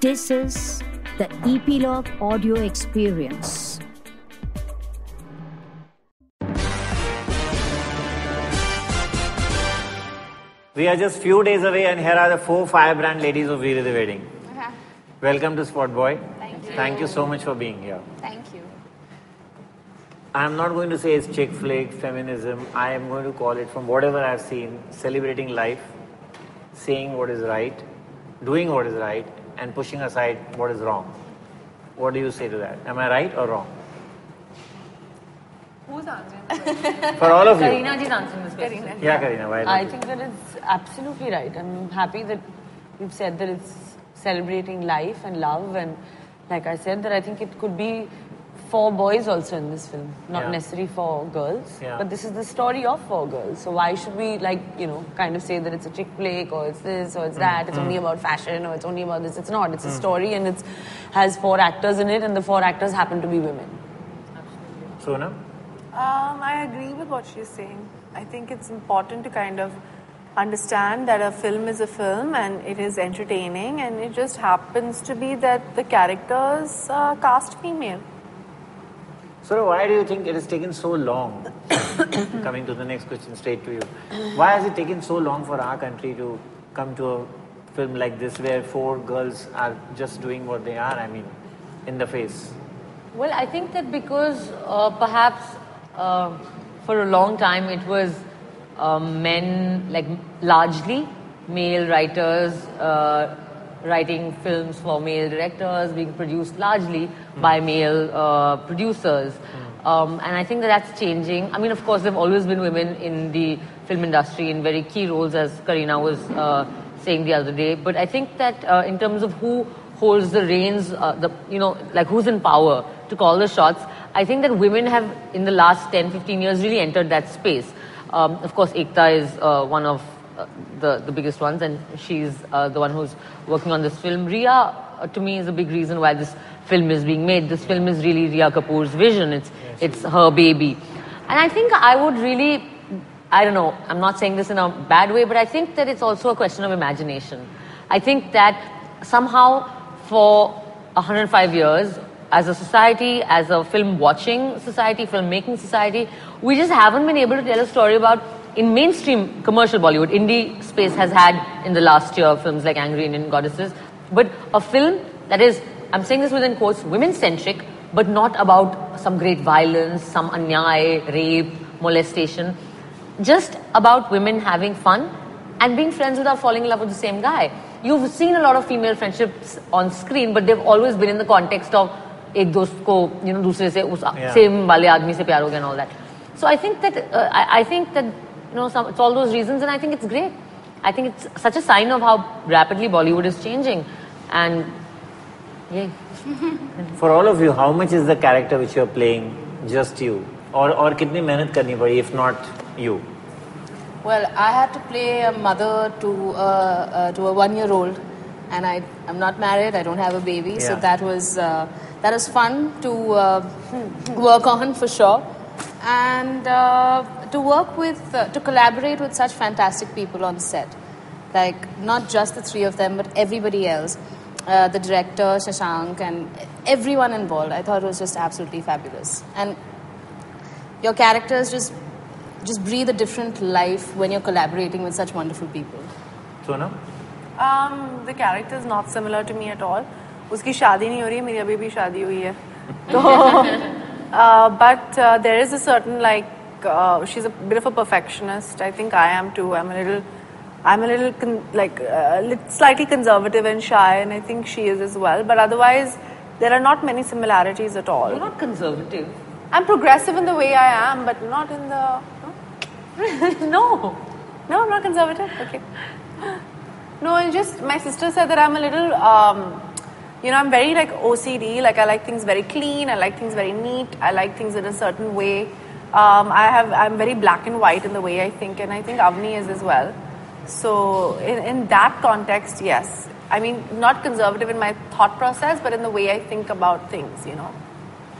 This is the Eplog Audio Experience. We are just few days away, and here are the four firebrand ladies of Veere Di Wedding. Uh-huh. Welcome to Spot Boy. Thank you. Thank you so much for being here. Thank you. I'm not going to say it's chick flick, feminism. I am going to call it from whatever I've seen, celebrating life, saying what is right, doing what is right, and pushing aside what is wrong. What do you say to that? Am I right or wrong? Who's answering? For all of you. Kareena ji's answering this question. Kareena. Yeah, Kareena. Why I not? think that it's absolutely right. I'm happy that you've said that it's celebrating life and love, and like I said, that I think it could be for boys also in this film, not Yeah. necessarily for girls. Yeah. But this is the story of four girls, so why should we like you know kind of say that it's a chick flick or it's this or it's mm, that? It's mm. only about fashion or it's only about this. It's not. It's a mm. story and it's has four actors in it, and the four actors happen to be women. Sonam? Um, I agree with what she's saying. I think it's important to kind of understand that a film is a film and it is entertaining, and it just happens to be that the characters are cast female. So why do you think it has taken so long? Coming to the next question straight to you. Why has it taken so long for our country to come to a film like this where four girls are just doing what they are, I mean, in the face? Well, I think that because uh, perhaps uh, for a long time it was um, men, like largely male writers, uh, writing films for male directors, being produced largely by male uh, producers. Um, and I think that that's changing. I mean, of course, there have always been women in the film industry in very key roles, as Kareena was uh, saying the other day. But I think that uh, in terms of who holds the reins, uh, the you know, like who's in power to call the shots, I think that women have, in the last 10, 15 years, really entered that space. Um, of course, Ekta is uh, one of uh, the, the biggest ones, and she's uh, the one who's working on this film. Rhea, uh, to me, is a big reason why this film is being made. This film is really Rhea Kapoor's vision. It's it's her baby, and I think I would really, I don't know. I'm not saying this in a bad way, but I think that it's also a question of imagination. I think that somehow for 105 years, as a society, as a film watching society, film making society, we just haven't been able to tell a story about in mainstream commercial Bollywood. Indie space has had in the last year films like Angry Indian Goddesses, but a film that is, I'm saying this within quotes, women centric, but not about some great violence, some anyay, rape, molestation, just about women having fun and being friends without falling in love with the same guy. You've seen a lot of female friendships on screen, but they've always been in the context of एक दोस्त को you know दूसरे से उस Yeah. same वाले आदमी से प्यार हो गया and all that. So I think that uh, I, I think that you know, some, it's all those reasons, and I think it's great. I think it's such a sign of how rapidly Bollywood is changing, and yeah. For all of you, how much is the character which you're playing just you, or or kidney mehnat karni padi if not you? Well, I had to play a mother to uh, uh, to a one-year-old, and I I'm not married. I don't have a baby, yeah. so that was uh, that was fun to uh, work on for sure. And uh, to work with uh, to collaborate with such fantastic people on set, like not just the three of them, but everybody else. Uh, the director Shashank and everyone involved. I thought it was just absolutely fabulous, and your characters just just breathe a different life when you're collaborating with such wonderful people. Sonam? Um, the character is not similar to me at all. उसकी शादी नहीं हो रही है मेरी अभी भी शादी हुई है तो uh, but uh, there is a certain like uh, she's a bit of a perfectionist I think I am too I'm a little I'm a little con- like uh, slightly conservative and shy and I think she is as well but otherwise there are not many similarities at all You're not conservative. I'm progressive in the way I am but not in the no. No, I'm not conservative. Okay. No, and just my sister said that I'm a little, um, you know, I'm very like OCD. Like I like things very clean. I like things very neat. I like things in a certain way. Um, I have, I'm very black and white in the way I think, and I think Avni is as well. So in, in that context, yes. I mean, not conservative in my thought process, but in the way I think about things. You know.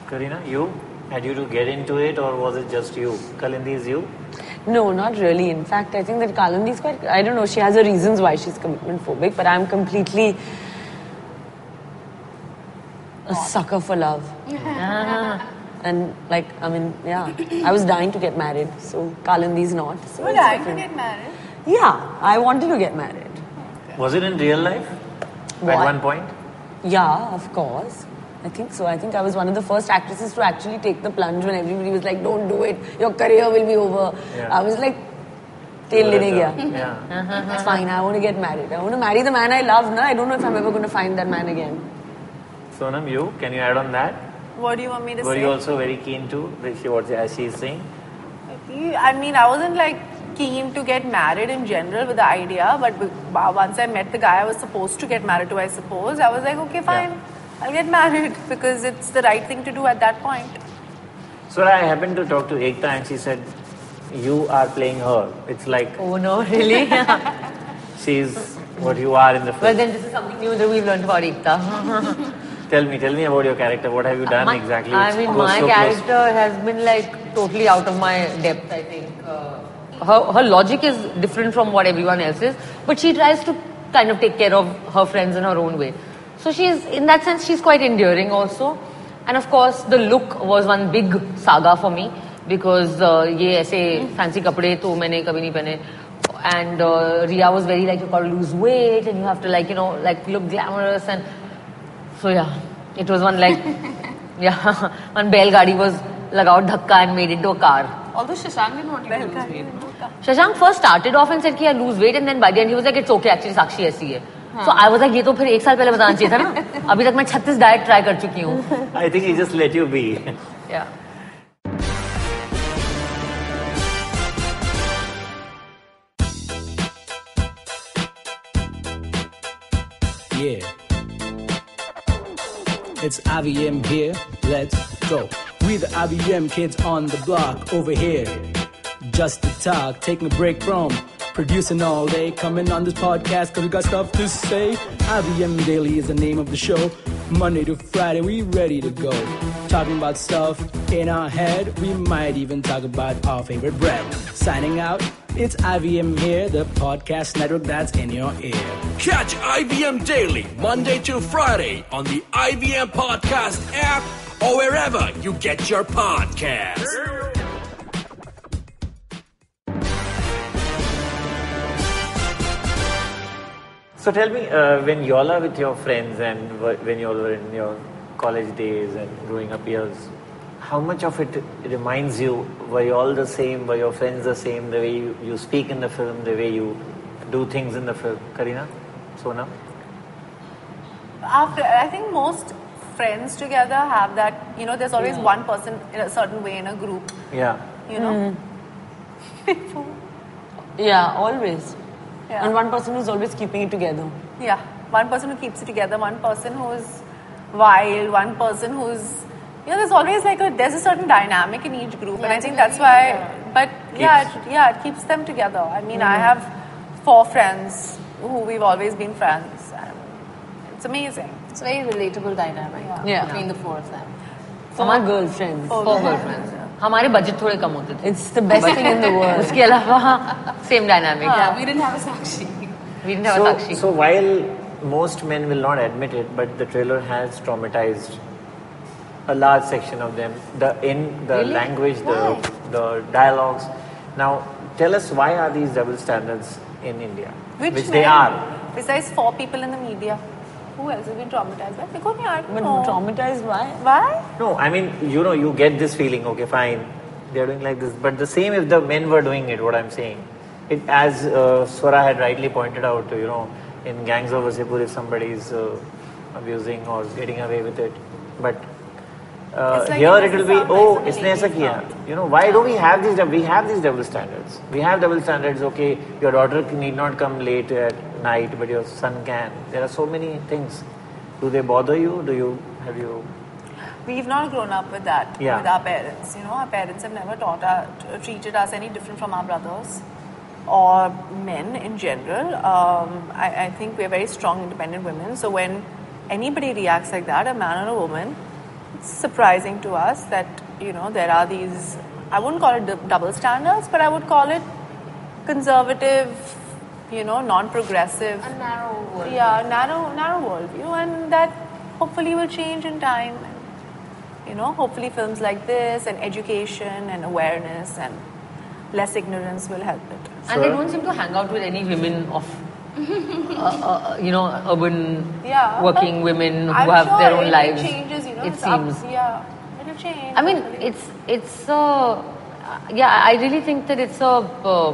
Kareena, you? Had you to get into it or was it just you? Kalindi is you? No, not really. In fact, I think that Kalindi is quite. I don't know. She has her reasons why she's commitment phobic, but I'm completely a sucker for love. And like, I mean, yeah, I was dying to get married. So Kalindi's not. So Would it's I to get married? Yeah, I wanted to get married. Was it in real life? What? At one point? Yeah, of course. I think so. I think I was one of the first actresses to actually take the plunge when everybody was like, "Don't do it. Your career will be over." Yeah. I was like, "Tail lene gaya." Yeah. Uh-huh. It's fine. I want to get married. I want to marry the man I love. Na, I don't know if I'm ever going to find that man again. Sonam, you? Can you add on that? What do you want me to Were say? you also very keen to, which- what as she is saying? I mean, I wasn't like keen to get married in general with the idea, but uh, once I met the guy I was supposed to get married to, I suppose, I was like, okay, fine, I'll get married because it's the right thing to do at that point. So I happened to talk to Ekta and she said, you are playing her. It's like Oh no, really? she's what you are in the film. well, then this is something new that we've learned about Ekta. Tell me, tell me about your character. What have you done my, exactly? I mean, my so character close. has been like totally out of my depth. I think uh, her her logic is different from what everyone else is, but she tries to kind of take care of her friends in her own way. So she's in that sense she's quite endearing also, and of course the look was one big saga for me because uh, ये ऐसे fancy कपड़े तो मैंने कभी नहीं पहने and uh, Rhea was very like you gotta lose weight and you have to like you know like look glamorous and so yeah, it was one like, yeah, one Belgadi was lagao dhakka and made into a car. Although Shashank didn't want you to lose weight. Shashank first started off and said कि यार lose weight and then by the end he was like it's okay actually साक्षी ऐसी है. So I was like ये तो फिर एक साल पहले बताना चाहिए था ना. अभी तक मैं 36 डाइट ट्राई कर चुकी हूँ. I think he just let you be. Yeah. Yeah. It's IVM here. Let's go. We the IVM kids on the block over here. Just to talk, taking a break from producing all day. Coming on this podcast because we got stuff to say. IVM Daily is the name of the show. Monday to Friday, we ready to go. Talking about stuff in our head. We might even talk about our favorite bread. Signing out, it's IVM here, the podcast network that's in your ear. Catch IVM Daily Monday to Friday on the IVM Podcast app or wherever you get your podcasts. So tell me, uh, when you all are with your friends and when you all were in your college days and growing up years, how much of it reminds you? Were you all the same? Were your friends the same? The way you, you speak in the film, the way you do things in the film? Kareena? Sonam? After, I think most friends together have that, you know, there's always one person in a certain way in a group, Yeah. you know. Hmm. Yeah, always. Yeah. And one person who's always keeping it together. Yeah, one person who keeps it together, one person who's wild, one person who's you know, there's always like a there's a certain dynamic in each group, and I think that's why. But yeah, it, yeah, it keeps them together. I mean, I have four friends who we've always been friends, and it's amazing. It's a very relatable dynamic Yeah. between the four of them. For my girlfriends. Four girlfriends. हमारे budget थोड़े कम होते थे. It's the best thing in the world. उसके अलावा same dynamic. Yeah, we didn't have a Sakshi. We didn't have a So, Sakshi. so while most men will not admit it, but the trailer has traumatized a large section of them. The in the Really? language, the the dialogues. Now, tell us why are these double standards in India? Which, they are. Besides four people in the media, who else has been traumatized? by? Because I don't But know. traumatized, why? Why? No, I mean, you know, you get this feeling. Okay, fine, they're doing like this. But the same if the men were doing it. What I'm saying, it as uh, Swara had rightly pointed out. You know, in gangs of Wasseypur, if somebody is uh, abusing or getting away with it, but uh, like here it will be oh isne aisa kiya you know why do we have these we have these double standards? We have double standards okay your daughter need not come late at night but your son can. There are so many things. Do they bother you? Do you have you? We've not grown up with that yeah. with our parents. You know our parents have never taught us, treated us any different from our brothers or men in general. Um, I, I think we're very strong independent women. So when anybody reacts like that a man or a woman it's surprising to us that you know there are these. I wouldn't call it double standards, but I would call it conservative. You know, non-progressive. A narrow world. Yeah, narrow, narrow worldview, and that hopefully will change in time. You know, hopefully films like this and education and awareness and less ignorance will help it. And they don't seem to hang out with any women of, uh, uh, you know, urban Yeah. working women who I'm have sure their own lives changes, you know. it it's up- seems. yeah, it'll change. I mean, hopefully. it's it's uh, yeah. I really think that it's a uh,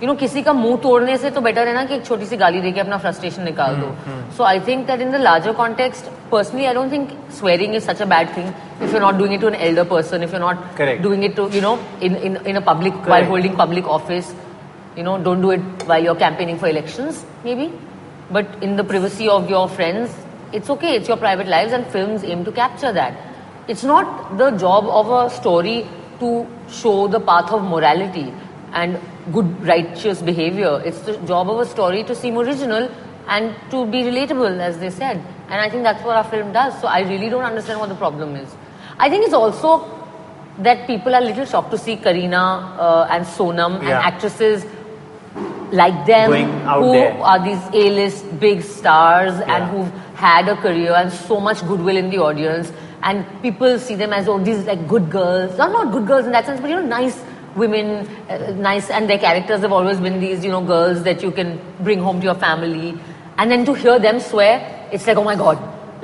you know किसी का मुंह तोड़ने से तो better है ना कि एक छोटी सी गाली देके अपना frustration निकाल दो. So I think that in the larger context, personally, I don't think swearing is such a bad thing if you're not doing it to an elder person, if you're not Correct. doing it to you know in in, in a public while Correct. holding public office. You know, don't do it while you're campaigning for elections, maybe. But in the privacy of your friends, it's okay. It's your private lives, and films aim to capture that. It's not the job of a story to show the path of morality and good, righteous behavior. It's the job of a story to seem original and to be relatable, as they said. And I think that's what our film does. So I really don't understand what the problem is. I think it's also that people are a little shocked to see Kareena uh, and Sonam and actresses like them who there. are these A-list big stars Yeah. and who've had a career and so much goodwill in the audience and people see them as oh these like good girls not not good girls in that sense but you know nice women uh, nice and their characters have always been these you know girls that you can bring home to your family and then to hear them swear it's like oh my god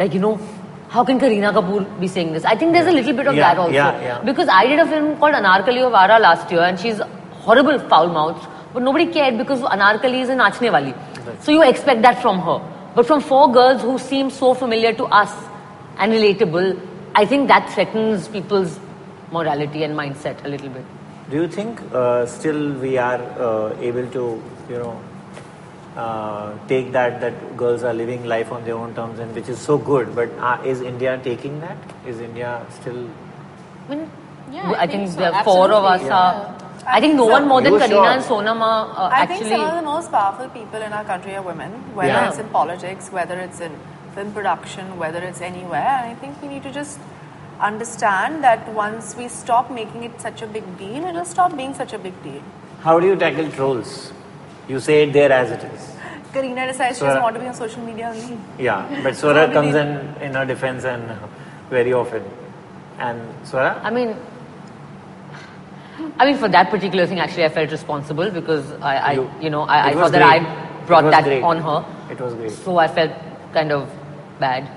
like you know how can Kareena Kapoor be saying this? I think there's a little bit of Yeah, that also. yeah. Because I did a film called Anaarkali of Aarah last year and she's horrible foul mouthed, but nobody cared because Anarkali is a nachne wali. So you expect that from her. But from four girls who seem so familiar to us and relatable, I think that threatens people's morality and mindset a little bit. Do you think uh, still we are uh, able to, you know, uh, take that that girls are living life on their own terms and which is so good, but uh, is India taking that? Is India still? I mean, Yeah, I, I think, think so. the four of us Absolutely, are. I think no one more than You Kareena sure? and Sonam are uh, I actually. think some of the most powerful people in our country are women, whether Yeah. it's in politics, whether it's in film production, whether it's anywhere. And I think we need to just understand that once we stop making it such a big deal, it'll stop being such a big deal. How do you tackle trolls? You say it there as it is. Kareena decides she So, doesn't want to be on social media only. Yeah, but Swara comes in in her defense and very often. And Swara, I mean, I mean, for that particular thing, actually, I felt responsible because I, I you, You- know, I, I it was thought that. I brought that great. on her. It was great. So I felt kind of bad.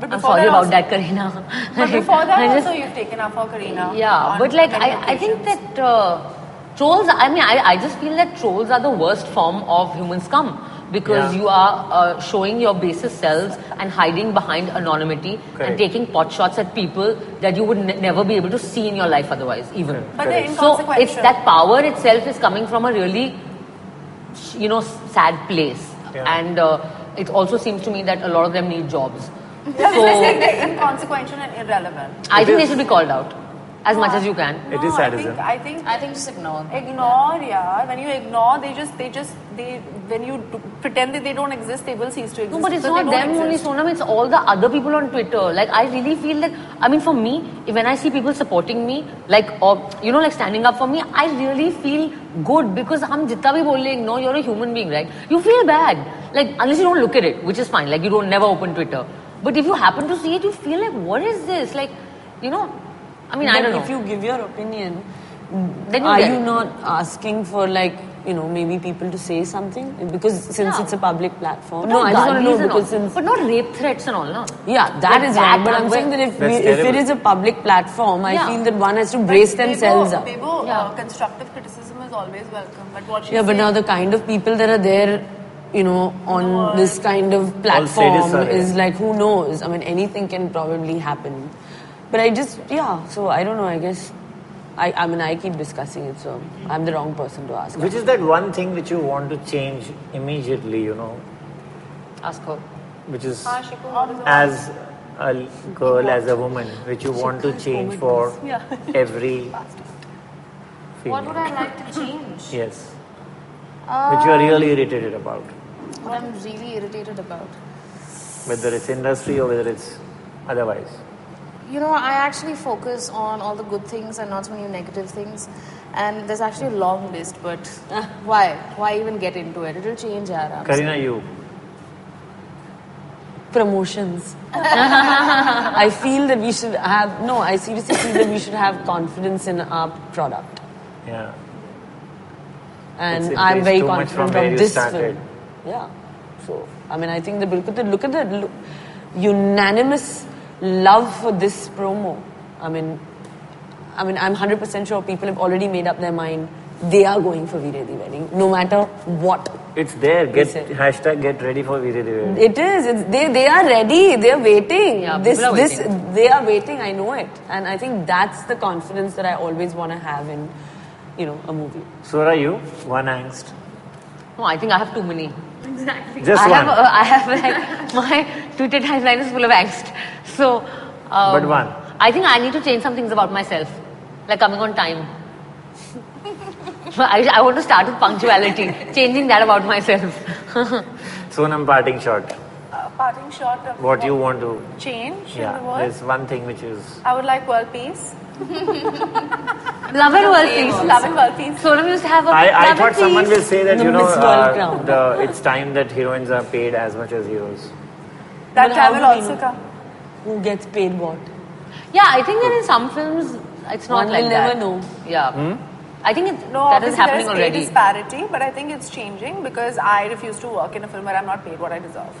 But I'm sorry that about also- that, Kareena. But before that, I just- also you've taken up for Kareena. yeah, but like I, I think that uh, trolls. I mean, I, I just feel that trolls are the worst form of human scum because Yeah. you are uh, showing your basest selves and hiding behind anonymity Correct. and taking pot shots at people that you would ne- never be able to see in your life otherwise, even. But they're Correct. So it's that power itself is coming from a really, you know, sad place, Yeah. and uh, it also seems to me that a lot of them need jobs. Yeah, So- so, they're inconsequential and irrelevant. I It think they should be called out as much as you ah. can. it is sadism. I think, I think I think just ignore. them. ignore yeah when you ignore they just they just they when you do, pretend that they don't exist they will cease to exist No, but it's not them only. Sonam. It's all the other people on Twitter. Like, I really feel that. I mean, for me, when I see people supporting me, like, or, you know, like standing up for me, I really feel good because I'm jitna bhi bol no, you're a human being, right? You feel bad. Like, unless you don't look at it, which is fine. Like, you don't never open Twitter. But if you happen to see it, you feel like, what is this? Like, you know, I mean, I don't know. If you give your opinion, Then you are you it. not asking for like you know maybe people to say something because since Yeah. it's a public platform? But no, not I just want to know galis and all. because since But not rape threats and all, no? yeah, that Like is that, wrong. But I'm I'm saying that if That's we, if it terrible. is a public platform, I Yeah. feel that one has to brace But themselves Bebo, up. Bebo, Yeah. uh, constructive criticism is always welcome but what she's Yeah, but now the kind of people that are there, you know, on this kind of platform is like who knows? I mean, anything can probably happen. But I just yeah. So I don't know. I guess I I mean I keep discussing it, so I'm the wrong person to ask. Which is that one thing which you want to change immediately, you know, Ask her. which is Ah, Shiku, what is it? as a girl, as a woman, which you want to change for every What would. I like to change? Yes. Which you are really irritated about, What I'm really irritated about. whether it's industry or whether it's otherwise. You know, I actually focus on all the good things and not so many negative things. And there's actually a long list, but why? Why even get into it? It'll change, Yara. Kareena, you. promotions. I feel that we should have no. I seriously feel that we should have confidence in our product, Yeah. and It's- it I'm very too much from confident where of this started. film. Yeah. So I mean, I think that look at the look at the lo- unanimous love for this promo. I mean, I mean, I'm 100% sure people have already made up their mind. They are going for Veere Di wedding, no matter what. It's there. Get hashtag get ready for Veer Divya. It is. It's, they they are ready. They are waiting. Yeah, this people are this waiting. they are waiting. I know it, and I think that's the confidence that I always want to have in, you know, a movie. So are you one angst. No, I think I have too many. Just I one. have, uh, I have like my Twitter timeline is full of angst. So, um, But one. I think I need to change some things about myself, like coming on time. I, I want to start with punctuality, changing that about myself. Sonam parting shot. Uh, parting shot of What you want to? change in Yeah. the world. There's one thing which is. I would like world peace. Love and world peace. Love and world peace. Sonam used to have a I, I thought and someone will say that The you know uh, the, it's time that heroines are paid as much as heroes. That But how time will also come. Who gets paid what? Yeah, I think that in some films it's not One like will that. never know. Yeah. I think it, No, that is obviously happening there is pay already. disparity, but I think it's changing because I refuse to work in a film where I'm not paid what I deserve.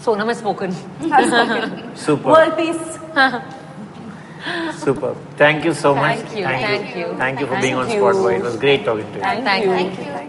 Sonam has spoken. I've spoken. Super. world peace. Super. Thank you so much. Thank you, thank you. Thank you for Thank being on you. Spot Boy. It was great talking to you. Thank you. Thank you.